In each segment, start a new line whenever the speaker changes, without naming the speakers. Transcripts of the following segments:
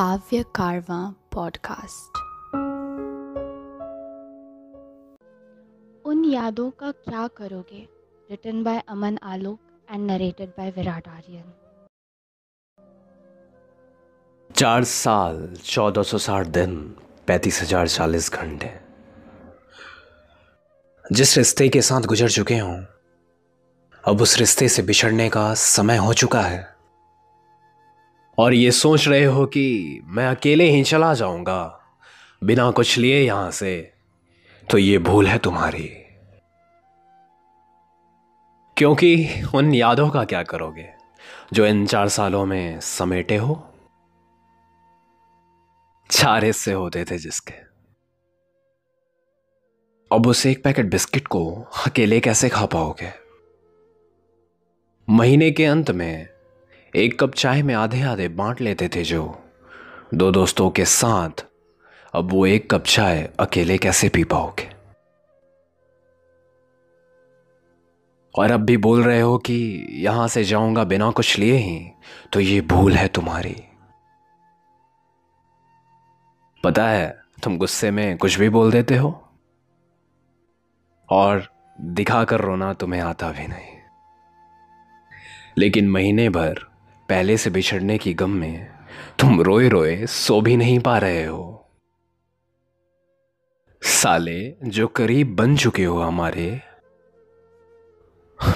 काव्य कारवा पॉडकास्ट उन यादों का क्या करोगे? Written by Aman Alok and narrated by Virat Aryan.
चार साल, चौदह सौ साठ दिन, पैंतीस हज़ार चालीस घंटे। जिस रिश्ते के साथ गुजर चुके हों, अब उस रिश्ते से बिछड़ने का समय हो चुका है। और ये सोच रहे हो कि मैं अकेले ही चला जाऊँगा, बिना कुछ लिए यहाँ से तो ये भूल है तुम्हारी। क्योंकि उन यादों का क्या करोगे, जो इन चार सालों में समेटे हो? चार हिस्से होते थे जिसके। अब उस एक पैकेट बिस्किट को अकेले कैसे खा पाओगे? महीने के अंत में एक कप चाय में आधे आधे बांट लेते थे जो। दो दोस्तों के साथ अब वो एक कप चाय अकेले कैसे पी पाओगे? और अब भी बोल रहे हो कि यहाँ से जाऊँगा बिना कुछ लिए ही तो ये भूल है तुम्हारी। पता है, तुम गुस्से में कुछ भी बोल देते हो, और दिखाकर रोना तुम्हें आता भी नहीं। लेकिन महीने भर पहले से बिछड़ने की गम में तुम रोए रोए सो भी नहीं पा रहे हो। साले, जो करीब बन चुके हो हमारे,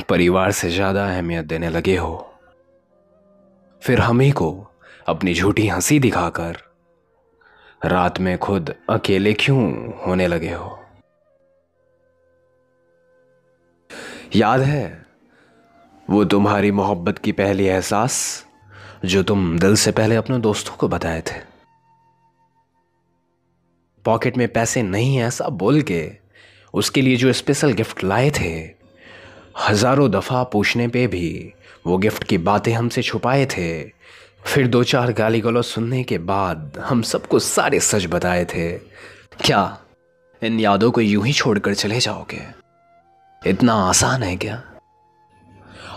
परिवार से ज़्यादा अहमियत देने लगे हो। फिर हम ही को अपनी झूठी हँसी दिखाकर रात में खुद अकेले क्यों होने लगे हो? याद है, वो तुम्हारी मोहब्बत की पहली एहसास जो तुम दिल से पहले अपने दोस्तों को बताए थे। पॉकेट में पैसे नहीं है ऐसा बोल के उसके लिए जो स्पेशल गिफ्ट लाए थे, हज़ारों दफ़ा पूछने पे भी वो गिफ्ट की बातें हमसे छुपाए थे। फिर दो चार गाली गलो सुनने के बाद हम सबको सारे सच बताए थे। क्या इन यादों को यूँ ही छोड़कर चले जाओगे? इतना आसान है क्या?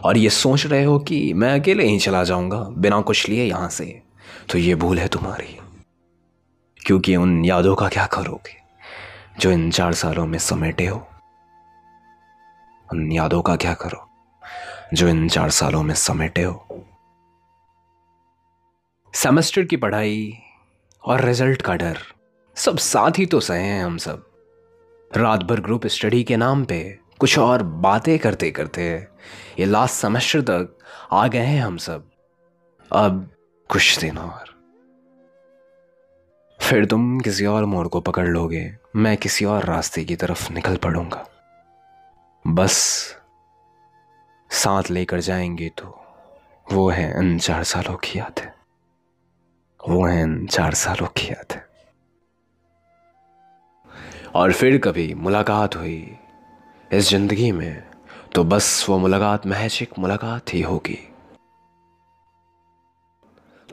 और ये सोच रहे हो कि मैं अकेले ही चला जाऊँगा, बिना कुछ लिए यहाँ से तो ये भूल है तुम्हारी। क्योंकि उन यादों का क्या करोगे, जो इन चार सालों में समेटे हो? उन यादों का क्या करो, जो इन चार सालों में समेटे हो? सेमेस्टर की पढ़ाई और रिज़ल्ट का डर, सब साथ ही तो सहे हैं हम सब। रात भर ग्रुप स्टडी के नाम पे कुछ और बातें करते करते, ये लास्ट सेमेस्टर तक आ गए हैं हम सब। अब कुछ दिन और। फिर तुम किसी और मोड़ को पकड़ लोगे, मैं किसी और रास्ते की तरफ़ निकल पड़ूँगा। बस साथ लेकर जाएँगे तो वो है इन चार सालों की याद। वो है इन चार सालों की याद। और फिर कभी मुलाकात हुई। इस ज़िंदगी में तो बस वो मुलाकात महज एक मुलाकात ही होगी।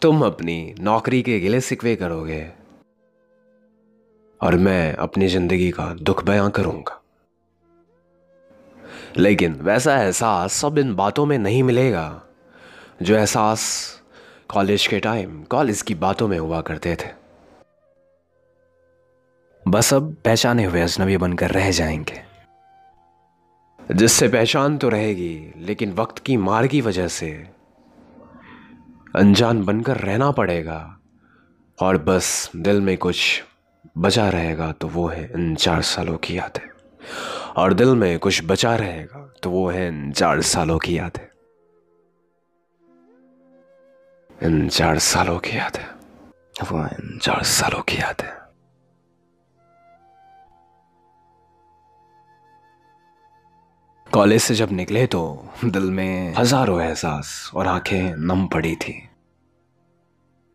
तुम अपनी नौकरी के गिले सिकवे करोगे और मैं अपनी ज़िंदगी का दुख बयां करूँगा। लेकिन वैसा एहसास सब इन बातों में नहीं मिलेगा जो एहसास कॉलेज के टाइम, कॉलेज की बातों में हुआ करते थे। बस अब पहचाने हुए अजनबी बनकर रह जाएँगे। जिससे पहचान तो रहेगी, लेकिन वक्त की मार की वजह से अनजान बनकर रहना पड़ेगा। और बस दिल में कुछ बचा रहेगा तो वो है इन चार सालों की यादें। और दिल में कुछ बचा रहेगा तो वो है इन चार सालों की यादें। इन चार सालों की यादें। वो इन चार सालों की याद। कॉलेज से जब निकले तो दिल में हज़ारों एहसास और आँखें नम पड़ी थी।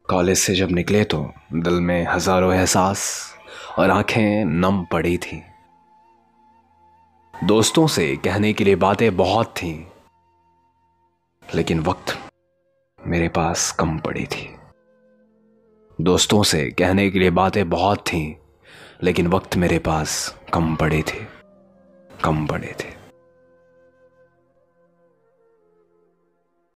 कॉलेज से जब निकले तो दिल में हज़ारों एहसास और आँखें नम पड़ी थी। दोस्तों से कहने के लिए बातें बहुत थी, लेकिन वक्त मेरे पास कम पड़ी थी। दोस्तों से कहने के लिए बातें बहुत थी, लेकिन वक्त मेरे पास कम पड़े थे, कम पड़े थे।